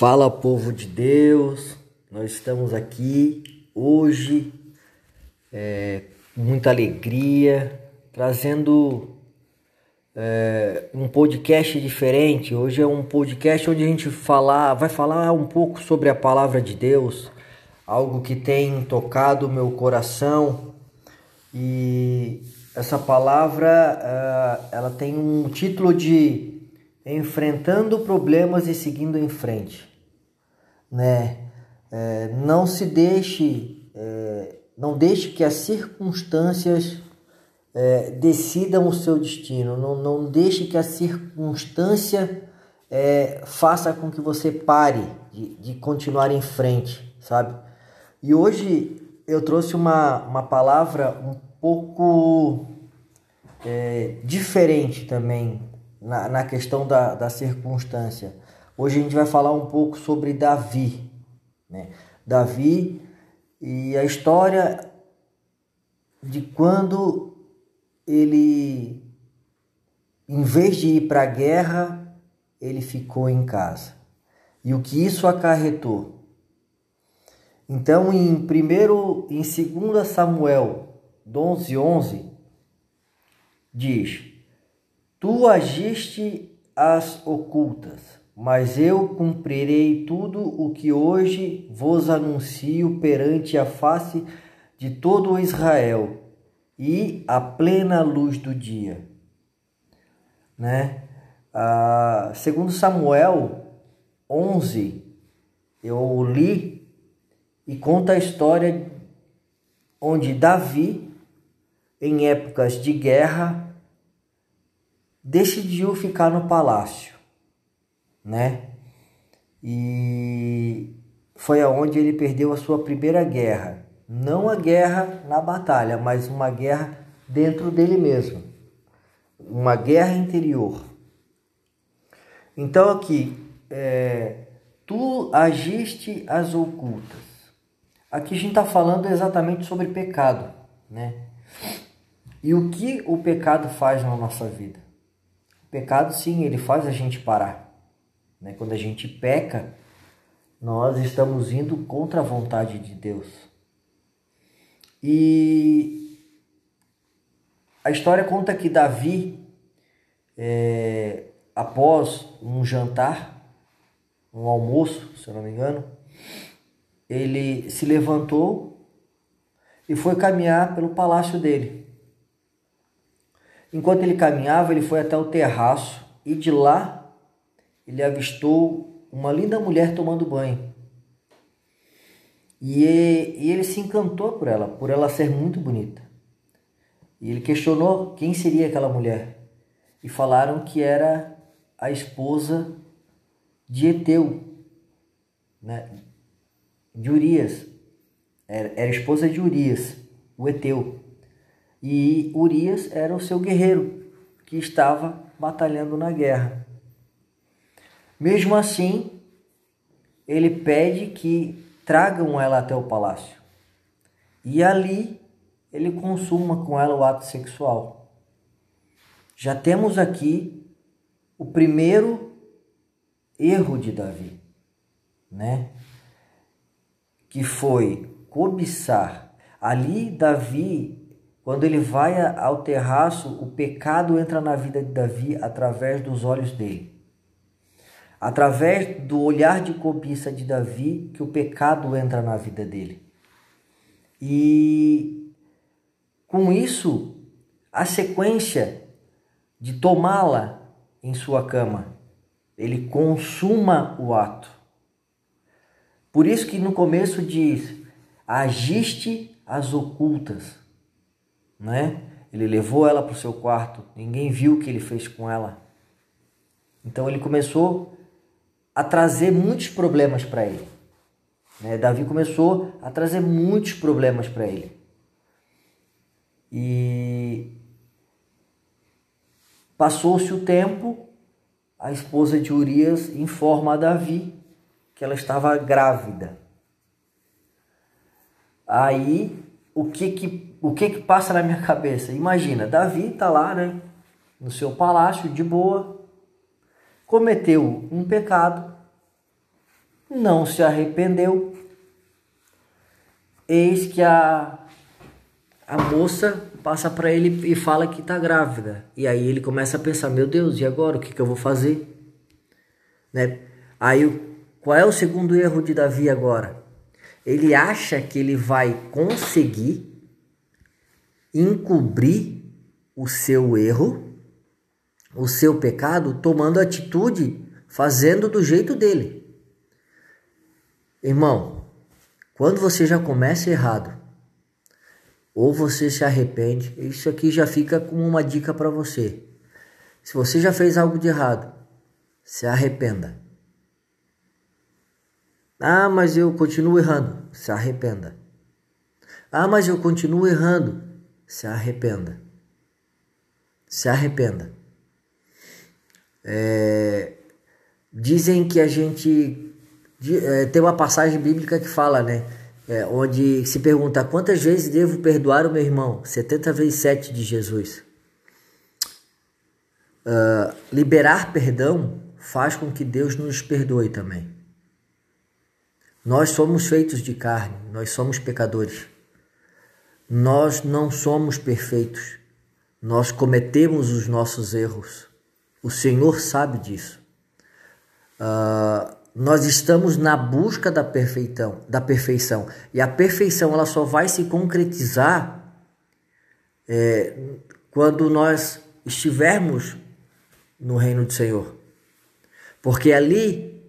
Fala povo de Deus, nós estamos aqui hoje é, muita alegria, trazendo é, um podcast diferente. Hoje é um podcast onde a gente falar, vai falar um pouco sobre a palavra de Deus, algo que tem tocado o meu coração. E essa palavra uh, ela tem um título de enfrentando problemas e seguindo em frente, né? É, não se deixe, é, não deixe que as circunstâncias é, decidam o seu destino. Não, não deixe que a circunstância é, faça com que você pare de, de continuar em frente, sabe? E hoje eu trouxe uma, uma palavra um pouco é, diferente também na, na questão da, da circunstância. Hoje a gente vai falar um pouco sobre Davi. Né? Davi e a história de quando ele, em vez de ir para a guerra, ele ficou em casa. E o que isso acarretou? Então, em primeiro, em 2 Samuel 11, 11, diz: Tu agiste as ocultas, mas eu cumprirei tudo o que hoje vos anuncio perante a face de todo Israel e a plena luz do dia. Né? Ah, segundo Samuel 11, eu li e conta a história onde Davi, em épocas de guerra, decidiu ficar no palácio, né? E foi aonde ele perdeu a sua primeira guerra, não a guerra na batalha, mas uma guerra dentro dele mesmo, uma guerra interior. Então aqui, é, tu agiste as ocultas. Aqui a gente está falando exatamente sobre pecado, né? E o que o pecado faz na nossa vida? pecado, sim, ele faz a gente parar. Né? Quando a gente peca, nós estamos indo contra a vontade de Deus. E a história conta que Davi, é, após um jantar, um almoço, se eu não me engano, ele se levantou e foi caminhar pelo palácio dele. Enquanto ele caminhava, ele foi até o terraço e de lá ele avistou uma linda mulher tomando banho. E ele se encantou por ela, por ela ser muito bonita. E ele questionou quem seria aquela mulher. E falaram que era a esposa de Eteu, né? de Urias. Era, era esposa de Urias, o Eteu. E Urias era o seu guerreiro que estava batalhando na guerra. Mesmo assim, ele pede que tragam ela até o palácio. E ali ele consuma com ela o ato sexual. Já temos aqui o primeiro erro de Davi, né? Que foi cobiçar. Ali Davi quando ele vai ao terraço, o pecado entra na vida de Davi através dos olhos dele. Através do olhar de cobiça de Davi, que o pecado entra na vida dele. E com isso, a sequência de tomá-la em sua cama, ele consuma o ato. Por isso que no começo diz: agiste as ocultas né? Ele levou ela para o seu quarto, ninguém viu o que ele fez com ela. Então ele começou a trazer muitos problemas para ele. Né? Davi começou a trazer muitos problemas para ele. E passou-se o tempo, a esposa de Urias informa a Davi que ela estava grávida. Aí o que que, o que que passa na minha cabeça? Imagina, Davi está lá, né, no seu palácio, de boa, cometeu um pecado, não se arrependeu. Eis que a, a moça passa para ele e fala que está grávida. E aí ele começa a pensar: meu Deus, e agora? O que, que eu vou fazer? Né? Aí qual é o segundo erro de Davi agora? Ele acha que ele vai conseguir encobrir o seu erro, o seu pecado, tomando atitude, fazendo do jeito dele. Irmão, quando você já começa errado, ou você se arrepende, isso aqui já fica como uma dica para você. Se você já fez algo de errado, se arrependa. Ah, mas eu continuo errando, se arrependa. Ah, mas eu continuo errando, se arrependa. Se arrependa. É, dizem que a gente. É, tem uma passagem bíblica que fala, né? É, onde se pergunta quantas vezes devo perdoar o meu irmão? 70 vezes 7 de Jesus. Uh, liberar perdão faz com que Deus nos perdoe também. Nós somos feitos de carne, nós somos pecadores. Nós não somos perfeitos. Nós cometemos os nossos erros. O Senhor sabe disso. Uh, nós estamos na busca da perfeição, da perfeição. E a perfeição ela só vai se concretizar é, quando nós estivermos no reino do Senhor. Porque ali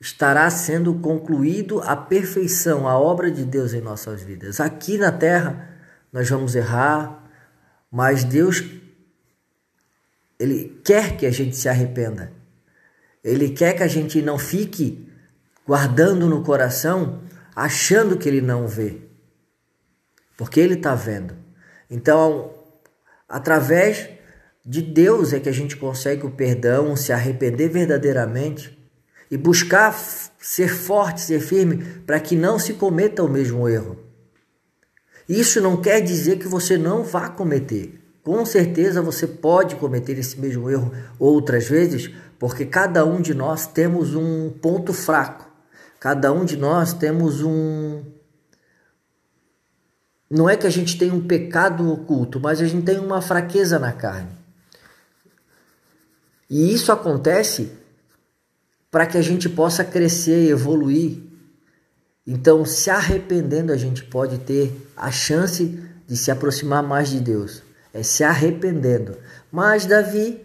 estará sendo concluído a perfeição, a obra de Deus em nossas vidas. Aqui na terra nós vamos errar, mas Deus ele quer que a gente se arrependa. Ele quer que a gente não fique guardando no coração, achando que ele não vê. Porque ele está vendo. Então, através de Deus é que a gente consegue o perdão, se arrepender verdadeiramente e buscar ser forte, ser firme, para que não se cometa o mesmo erro. Isso não quer dizer que você não vá cometer. Com certeza você pode cometer esse mesmo erro outras vezes, porque cada um de nós temos um ponto fraco. Cada um de nós temos um. Não é que a gente tem um pecado oculto, mas a gente tem uma fraqueza na carne. E isso acontece para que a gente possa crescer e evoluir. Então, se arrependendo, a gente pode ter a chance de se aproximar mais de Deus. É se arrependendo. Mas Davi,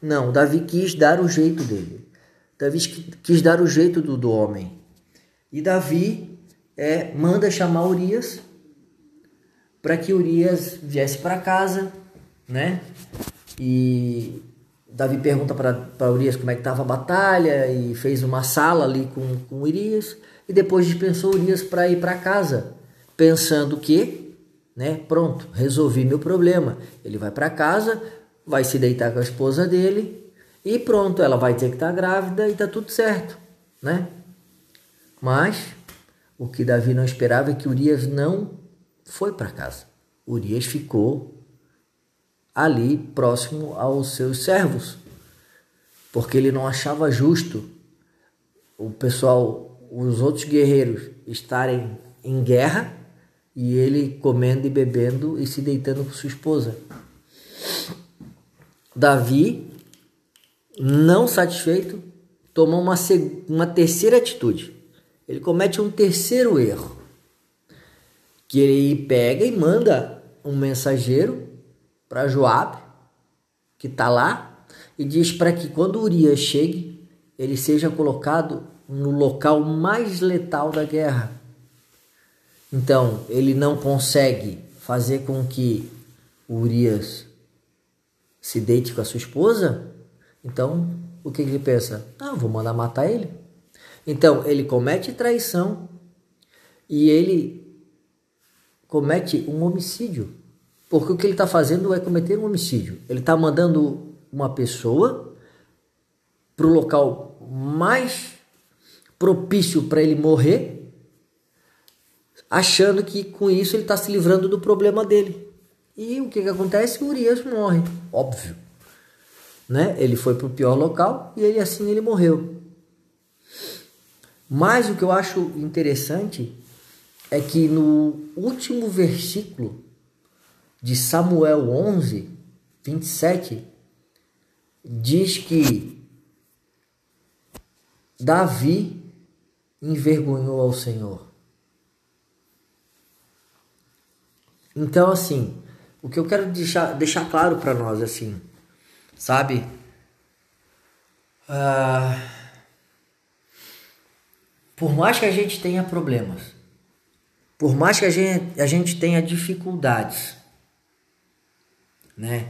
não, Davi quis dar o jeito dele. Davi quis dar o jeito do, do homem. E Davi é, manda chamar Urias para que Urias viesse para casa, né? E Davi pergunta para Urias como é que estava a batalha e fez uma sala ali com, com Urias e depois dispensou Urias para ir para casa, pensando que, né, pronto, resolvi meu problema. Ele vai para casa, vai se deitar com a esposa dele e pronto, ela vai ter que estar tá grávida e tá tudo certo, né? Mas o que Davi não esperava é que Urias não foi para casa. Urias ficou ali próximo aos seus servos, porque ele não achava justo o pessoal, os outros guerreiros estarem em guerra e ele comendo e bebendo e se deitando com sua esposa. Davi, não satisfeito, toma uma, uma terceira atitude. Ele comete um terceiro erro. Que ele pega e manda um mensageiro para Joabe, que está lá, e diz para que quando Urias chegue, ele seja colocado no local mais letal da guerra. Então, ele não consegue fazer com que Urias se deite com a sua esposa. Então, o que ele pensa? Ah, vou mandar matar ele. Então, ele comete traição e ele comete um homicídio. Porque o que ele está fazendo é cometer um homicídio. Ele está mandando uma pessoa para o local mais propício para ele morrer, achando que com isso ele está se livrando do problema dele. E o que, que acontece? O Urias morre, óbvio. Né? Ele foi para o pior local e ele assim ele morreu. Mas o que eu acho interessante é que no último versículo de Samuel 11, 27, diz que Davi envergonhou ao Senhor. Então, assim, o que eu quero deixar, deixar claro para nós, assim, sabe? Uh, por mais que a gente tenha problemas, por mais que a gente, a gente tenha dificuldades, né?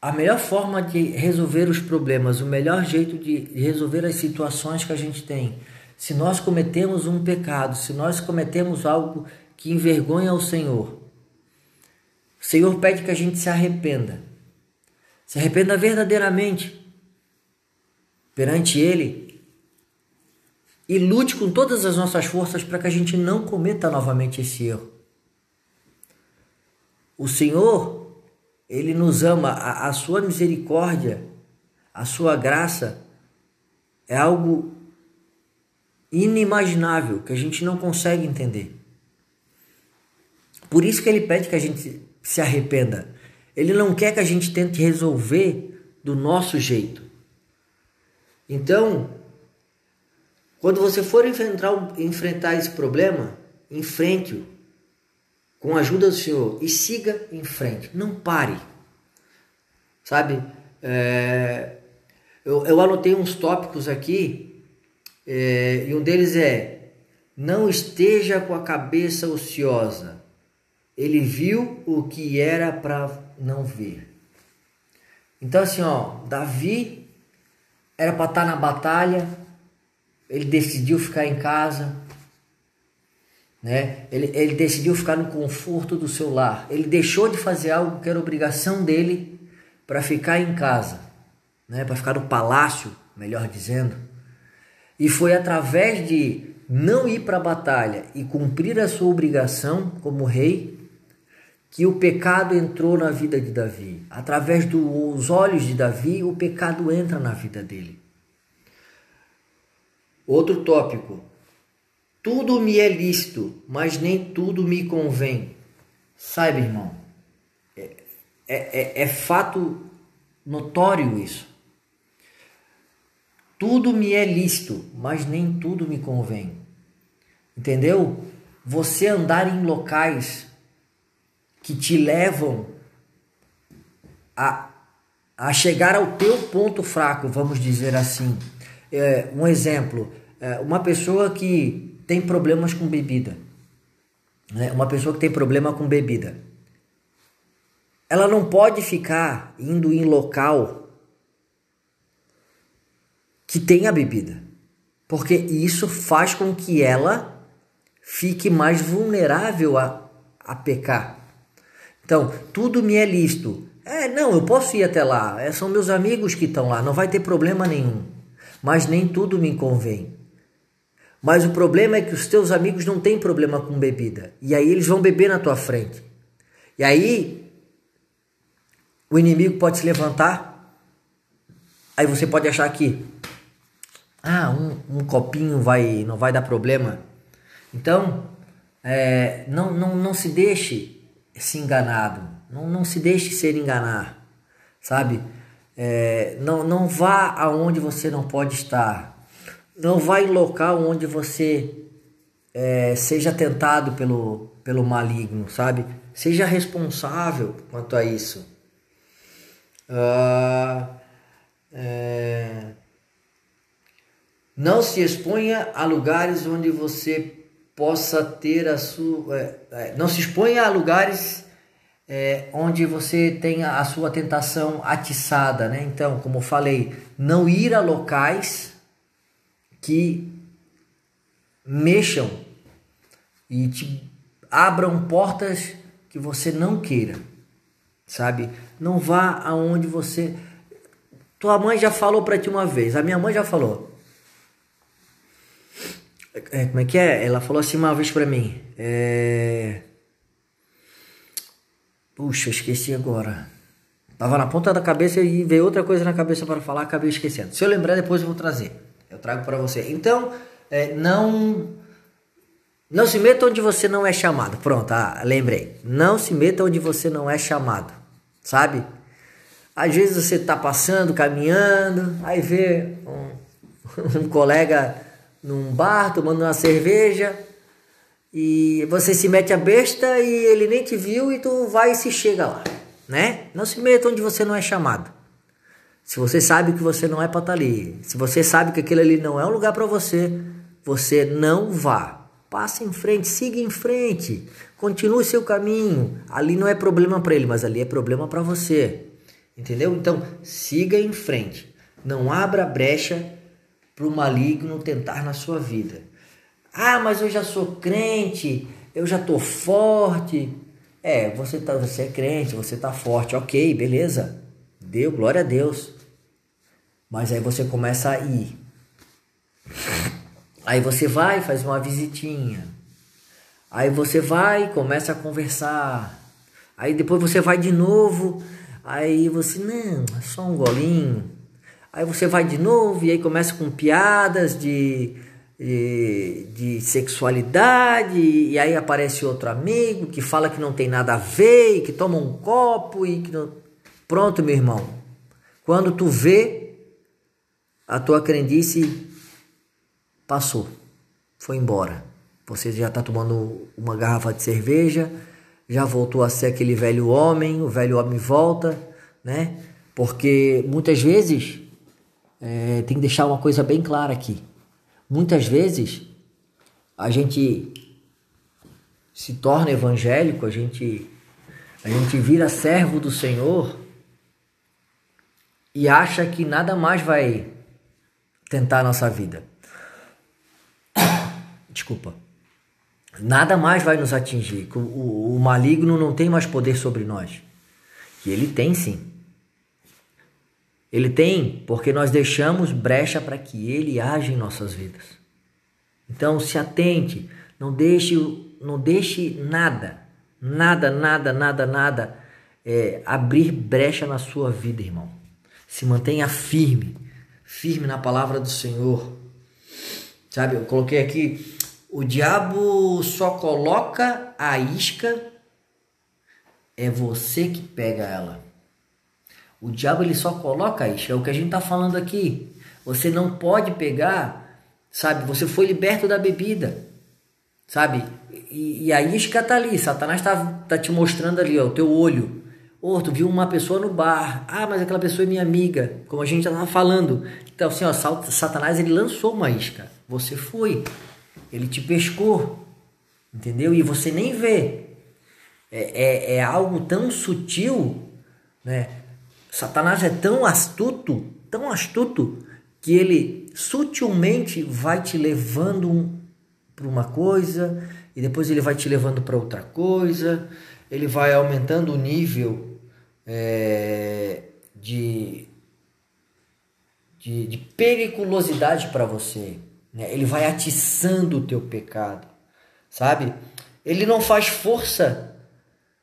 A melhor forma de resolver os problemas, o melhor jeito de resolver as situações que a gente tem, se nós cometemos um pecado, se nós cometemos algo que envergonha o Senhor, o Senhor pede que a gente se arrependa. Se arrependa verdadeiramente perante Ele e lute com todas as nossas forças para que a gente não cometa novamente esse erro. O Senhor, Ele nos ama, a, a Sua misericórdia, a Sua graça é algo inimaginável que a gente não consegue entender. Por isso que Ele pede que a gente se arrependa. Ele não quer que a gente tente resolver do nosso jeito. Então, quando você for enfrentar, enfrentar esse problema, enfrente-o com a ajuda do Senhor e siga em frente. Não pare. Sabe? É, eu, eu anotei uns tópicos aqui é, e um deles é: não esteja com a cabeça ociosa. Ele viu o que era para não ver. Então, assim, ó, Davi era para estar tá na batalha, ele decidiu ficar em casa, né? Ele, ele decidiu ficar no conforto do seu lar. Ele deixou de fazer algo que era obrigação dele para ficar em casa, né? Para ficar no palácio, melhor dizendo. E foi através de não ir para a batalha e cumprir a sua obrigação como rei que o pecado entrou na vida de Davi. Através dos olhos de Davi, o pecado entra na vida dele. Outro tópico, tudo me é lícito, mas nem tudo me convém. Saiba, irmão, é, é, é, é fato notório isso. Tudo me é lícito, mas nem tudo me convém. Entendeu? Você andar em locais que te levam a, a chegar ao teu ponto fraco, vamos dizer assim. É, um exemplo, é, uma pessoa que tem problemas com bebida, né? uma pessoa que tem problema com bebida, ela não pode ficar indo em local que tenha bebida, porque isso faz com que ela fique mais vulnerável a, a pecar. Então, tudo me é lícito. É, não, eu posso ir até lá. É, são meus amigos que estão lá, não vai ter problema nenhum. Mas nem tudo me convém. Mas o problema é que os teus amigos não têm problema com bebida. E aí eles vão beber na tua frente. E aí o inimigo pode se levantar. Aí você pode achar que ah, um, um copinho vai não vai dar problema. Então, é, não, não, não se deixe se enganado. Não, não se deixe ser enganar. Sabe? É, não, não vá aonde você não pode estar. Não vá em local onde você é, seja tentado pelo, pelo maligno, sabe? Seja responsável quanto a isso. Ah, é, não se exponha a lugares onde você possa ter a sua. É, é não se exponha a lugares é, onde você tenha a sua tentação atiçada, né? Então, como falei, não ir a locais que mexam e te abram portas que você não queira, sabe? Não vá aonde você. Tua mãe já falou para ti uma vez, a minha mãe já falou. É, como é que é? Ela falou assim uma vez para mim. É... Puxa, esqueci agora. Tava na ponta da cabeça e veio outra coisa na cabeça para falar, acabei esquecendo. Se eu lembrar, depois eu vou trazer. Eu trago para você. Então, é, não não se meta onde você não é chamado. Pronto, ah, lembrei. Não se meta onde você não é chamado, sabe? Às vezes você está passando, caminhando, aí vê um, um colega num bar tomando uma cerveja e você se mete a besta e ele nem te viu e tu vai e se chega lá, né? Não se meta onde você não é chamado. Se você sabe que você não é para estar tá ali, se você sabe que aquele ali não é um lugar para você, você não vá. Passe em frente, siga em frente, continue seu caminho. Ali não é problema para ele, mas ali é problema para você. Entendeu? Então, siga em frente. Não abra brecha para o maligno tentar na sua vida. Ah, mas eu já sou crente, eu já tô forte. É, você tá, você é crente, você tá forte, ok, beleza. Deu, glória a Deus. Mas aí você começa a ir. Aí você vai, faz uma visitinha. Aí você vai, começa a conversar. Aí depois você vai de novo. Aí você, não, é só um golinho. Aí você vai de novo e aí começa com piadas de, de, de sexualidade. E aí aparece outro amigo que fala que não tem nada a ver, e que toma um copo e que não Pronto, meu irmão. Quando tu vê, a tua crendice passou, foi embora. Você já está tomando uma garrafa de cerveja, já voltou a ser aquele velho homem, o velho homem volta, né? Porque muitas vezes é, tem que deixar uma coisa bem clara aqui. Muitas vezes a gente se torna evangélico, a gente a gente vira servo do Senhor e acha que nada mais vai tentar a nossa vida. Desculpa. Nada mais vai nos atingir. O, o, maligno não tem mais poder sobre nós. E ele tem sim. Ele tem porque nós deixamos brecha para que ele age em nossas vidas. Então se atente, não deixe, não deixe nada, nada, nada, nada, nada é, abrir brecha na sua vida, irmão. Se mantenha firme, firme na palavra do Senhor. Sabe, eu coloquei aqui, o diabo só coloca a isca, é você que pega ela. O diabo ele só coloca isca, é o que a gente está falando aqui. Você não pode pegar, sabe, você foi liberto da bebida, sabe? E, e a isca está ali, Satanás está tá te mostrando ali, ó, o teu olho ou tu viu uma pessoa no bar. Ah, mas aquela pessoa é minha amiga. Como a gente já estava falando. Então, assim, ó, Satanás ele lançou uma isca. Você foi. Ele te pescou. Entendeu? E você nem vê. É, é, é algo tão sutil, né? Satanás é tão astuto, tão astuto, que ele sutilmente vai te levando para uma coisa e depois ele vai te levando para outra coisa, ele vai aumentando o nível é, de, de, de, periculosidade para você. Né? Ele vai atiçando o teu pecado, sabe? Ele não faz força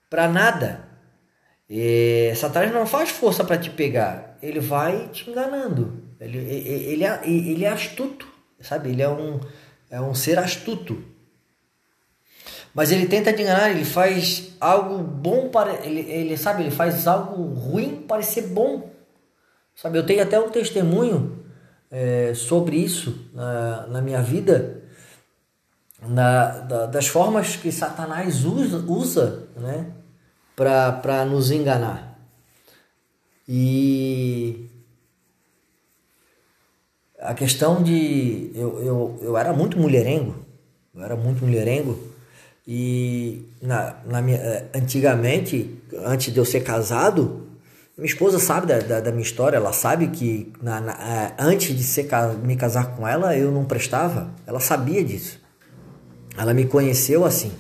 para nada. E Satanás não faz força para te pegar. Ele vai te enganando. Ele, ele, ele, é, ele é astuto, sabe? Ele é um, é um ser astuto. Mas ele tenta te enganar, ele faz algo bom para ele, ele sabe, ele faz algo ruim parecer bom. Sabe, eu tenho até um testemunho é, sobre isso na, na minha vida, na, da, das formas que Satanás usa, usa né, para nos enganar. E a questão de. Eu, eu, eu era muito mulherengo, eu era muito mulherengo, e na, na minha, eh, antigamente, antes de eu ser casado, minha esposa sabe da, da, da minha história, ela sabe que na, na, eh, antes de ser, me casar com ela, eu não prestava. Ela sabia disso. Ela me conheceu assim.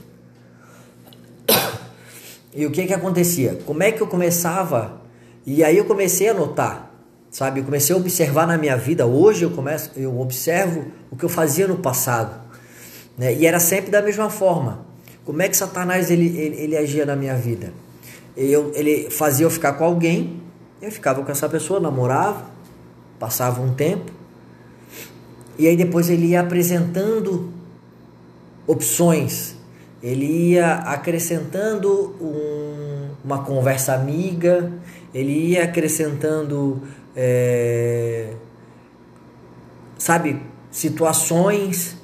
E o que que acontecia? Como é que eu começava? E aí eu comecei a notar, sabe? Eu comecei a observar na minha vida. Hoje eu começo, eu observo o que eu fazia no passado, né? E era sempre da mesma forma. Como é que Satanás ele, ele, ele agia na minha vida? Eu, ele fazia eu ficar com alguém, eu ficava com essa pessoa, namorava, passava um tempo, E aí depois ele ia apresentando opções, ele ia acrescentando um, uma conversa amiga, ele ia acrescentando, é, sabe, situações,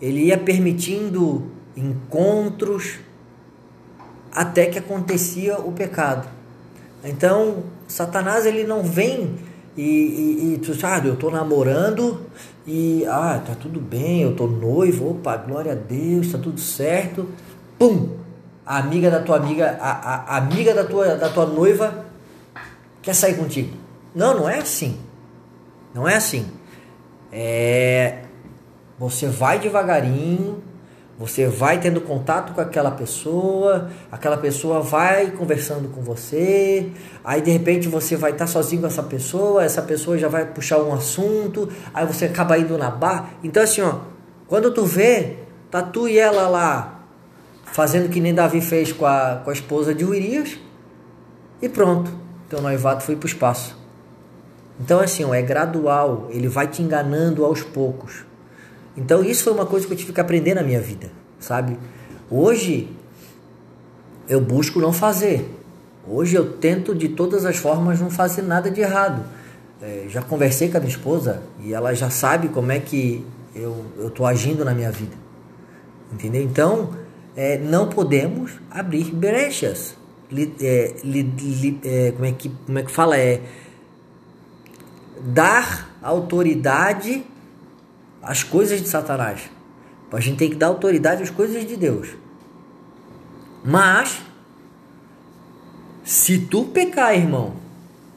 ele ia permitindo encontros até que acontecia o pecado. Então, Satanás ele não vem e, e, e tu sabe, eu tô namorando e ah, tá tudo bem, eu tô noivo, opa, glória a Deus, tá tudo certo. Pum! A amiga da tua amiga, a, a, a amiga da tua, da tua noiva quer sair contigo. Não, não é assim. Não é assim. É você vai devagarinho, você vai tendo contato com aquela pessoa, aquela pessoa vai conversando com você, aí de repente você vai estar sozinho com essa pessoa, essa pessoa já vai puxar um assunto, aí você acaba indo na bar. Então assim, ó, quando tu vê, tá tu e ela lá fazendo que nem Davi fez com a, com a esposa de Urias, e pronto, teu noivado foi pro espaço. Então assim, ó, é gradual, ele vai te enganando aos poucos. Então isso foi uma coisa que eu tive que aprender na minha vida, sabe? Hoje eu busco não fazer. Hoje eu tento de todas as formas não fazer nada de errado. É, já conversei com a minha esposa e ela já sabe como é que eu estou agindo na minha vida. Entendeu? Então, é, não podemos abrir brechas. Li, é, li, li, é, como, é que, como é que fala? É dar autoridade as coisas de Satanás. A gente tem que dar autoridade às coisas de Deus. Mas, se tu pecar, irmão,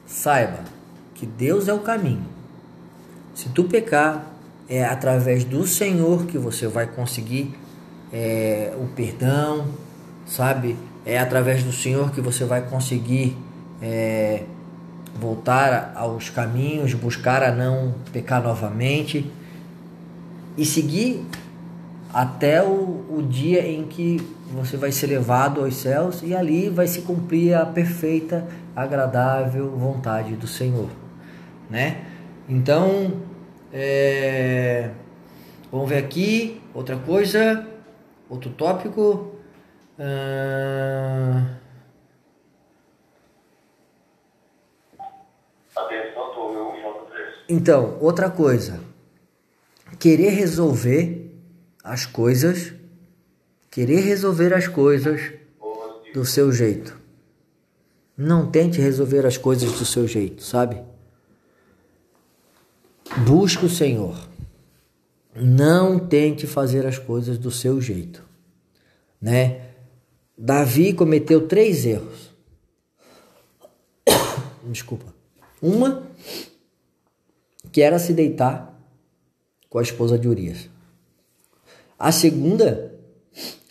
saiba que Deus é o caminho. Se tu pecar, é através do Senhor que você vai conseguir é, o perdão, sabe? É através do Senhor que você vai conseguir é, voltar aos caminhos, buscar a não pecar novamente e seguir até o, o dia em que você vai ser levado aos céus e ali vai se cumprir a perfeita, agradável vontade do Senhor, né? Então, é, vamos ver aqui outra coisa, outro tópico. Uh, então, outra coisa querer resolver as coisas, querer resolver as coisas do seu jeito. Não tente resolver as coisas do seu jeito, sabe? Busque o Senhor. Não tente fazer as coisas do seu jeito, né? Davi cometeu três erros. Desculpa. Uma que era se deitar com a esposa de Urias. A segunda,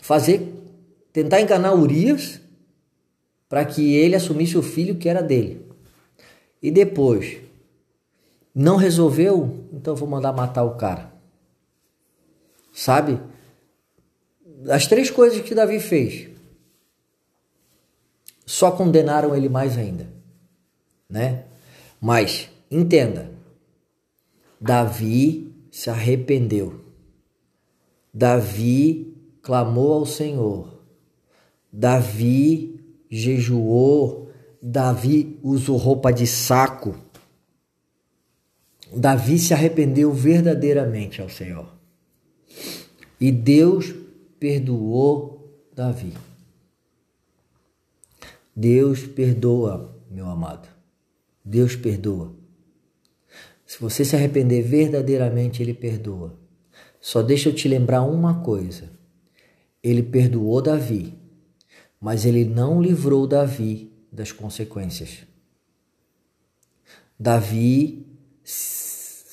fazer tentar enganar Urias para que ele assumisse o filho que era dele. E depois, não resolveu, então vou mandar matar o cara. Sabe? As três coisas que Davi fez só condenaram ele mais ainda, né? Mas entenda, Davi se arrependeu. Davi clamou ao Senhor. Davi jejuou. Davi usou roupa de saco. Davi se arrependeu verdadeiramente ao Senhor. E Deus perdoou Davi. Deus perdoa, meu amado. Deus perdoa. Se você se arrepender verdadeiramente, Ele perdoa. Só deixa eu te lembrar uma coisa: Ele perdoou Davi, mas Ele não livrou Davi das consequências. Davi,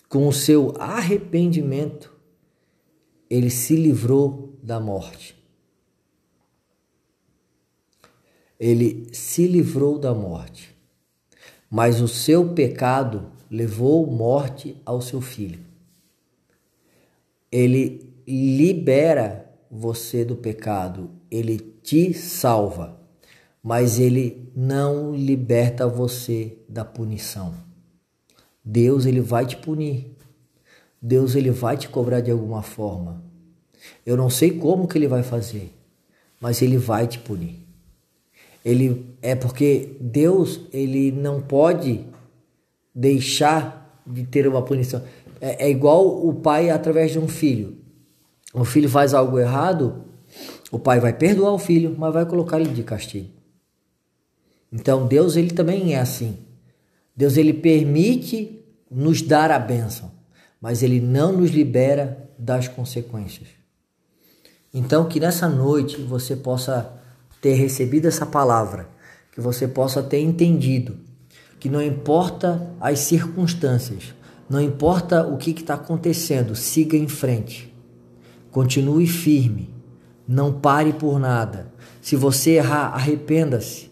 com o seu arrependimento, ele se livrou da morte. Ele se livrou da morte. Mas o seu pecado levou morte ao seu filho. Ele libera você do pecado, ele te salva, mas ele não liberta você da punição. Deus ele vai te punir. Deus ele vai te cobrar de alguma forma. Eu não sei como que ele vai fazer, mas ele vai te punir. Ele é porque Deus ele não pode deixar de ter uma punição. É, é igual o pai através de um filho. O filho faz algo errado, o pai vai perdoar o filho, mas vai colocar ele de castigo. Então Deus ele também é assim. Deus ele permite nos dar a bênção, mas ele não nos libera das consequências. Então que nessa noite você possa ter recebido essa palavra, que você possa ter entendido que não importa as circunstâncias, não importa o que está acontecendo, siga em frente. Continue firme. Não pare por nada. Se você errar, arrependa-se.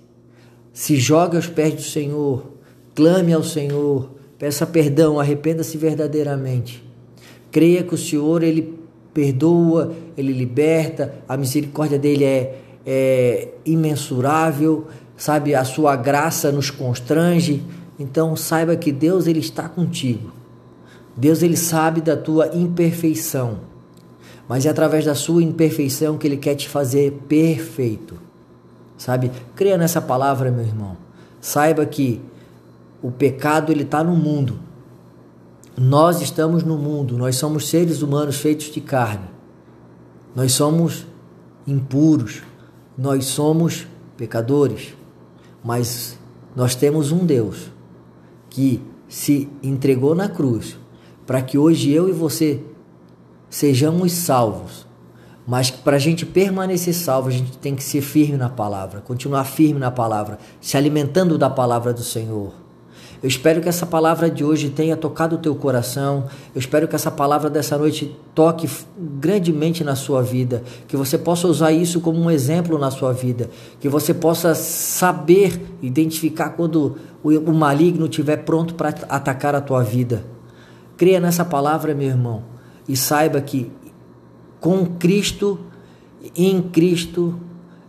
Se jogue aos pés do Senhor. Clame ao Senhor. Peça perdão. Arrependa-se verdadeiramente. Creia que o Senhor, Ele perdoa, Ele liberta. A misericórdia dEle é, é imensurável. Sabe, a sua graça nos constrange. Então saiba que Deus ele está contigo. Deus ele sabe da tua imperfeição, mas é através da sua imperfeição que ele quer te fazer perfeito. Sabe? Creia nessa palavra, meu irmão. Saiba que o pecado ele está no mundo. Nós estamos no mundo, nós somos seres humanos feitos de carne. Nós somos impuros, nós somos pecadores. Mas nós temos um Deus que se entregou na cruz para que hoje eu e você sejamos salvos. Mas para a gente permanecer salvo, a gente tem que ser firme na palavra, continuar firme na palavra, se alimentando da palavra do Senhor. Eu espero que essa palavra de hoje tenha tocado o teu coração. Eu espero que essa palavra dessa noite toque grandemente na sua vida, que você possa usar isso como um exemplo na sua vida, que você possa saber identificar quando o maligno estiver pronto para atacar a tua vida. Creia nessa palavra, meu irmão, e saiba que com Cristo, em Cristo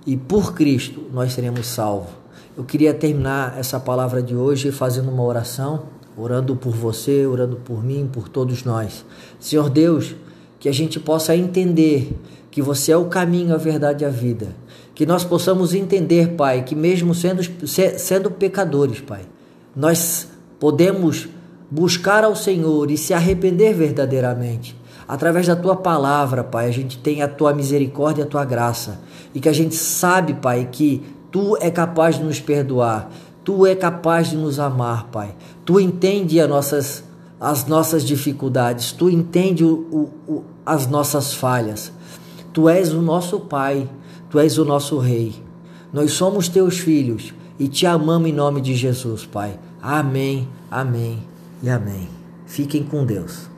e por Cristo nós seremos salvos. Eu queria terminar essa palavra de hoje fazendo uma oração, orando por você, orando por mim, por todos nós. Senhor Deus, que a gente possa entender que você é o caminho, a verdade e a vida. Que nós possamos entender, Pai, que mesmo sendo, sendo pecadores, Pai, nós podemos buscar ao Senhor e se arrepender verdadeiramente. Através da tua palavra, Pai, a gente tem a tua misericórdia e a tua graça. E que a gente sabe, Pai, que tu é capaz de nos perdoar. Tu é capaz de nos amar, Pai. Tu entende as nossas, as nossas dificuldades. Tu entende o, o, o, as nossas falhas. Tu és o nosso Pai. Tu és o nosso Rei. Nós somos teus filhos e te amamos em nome de Jesus, Pai. Amém, amém e amém. Fiquem com Deus.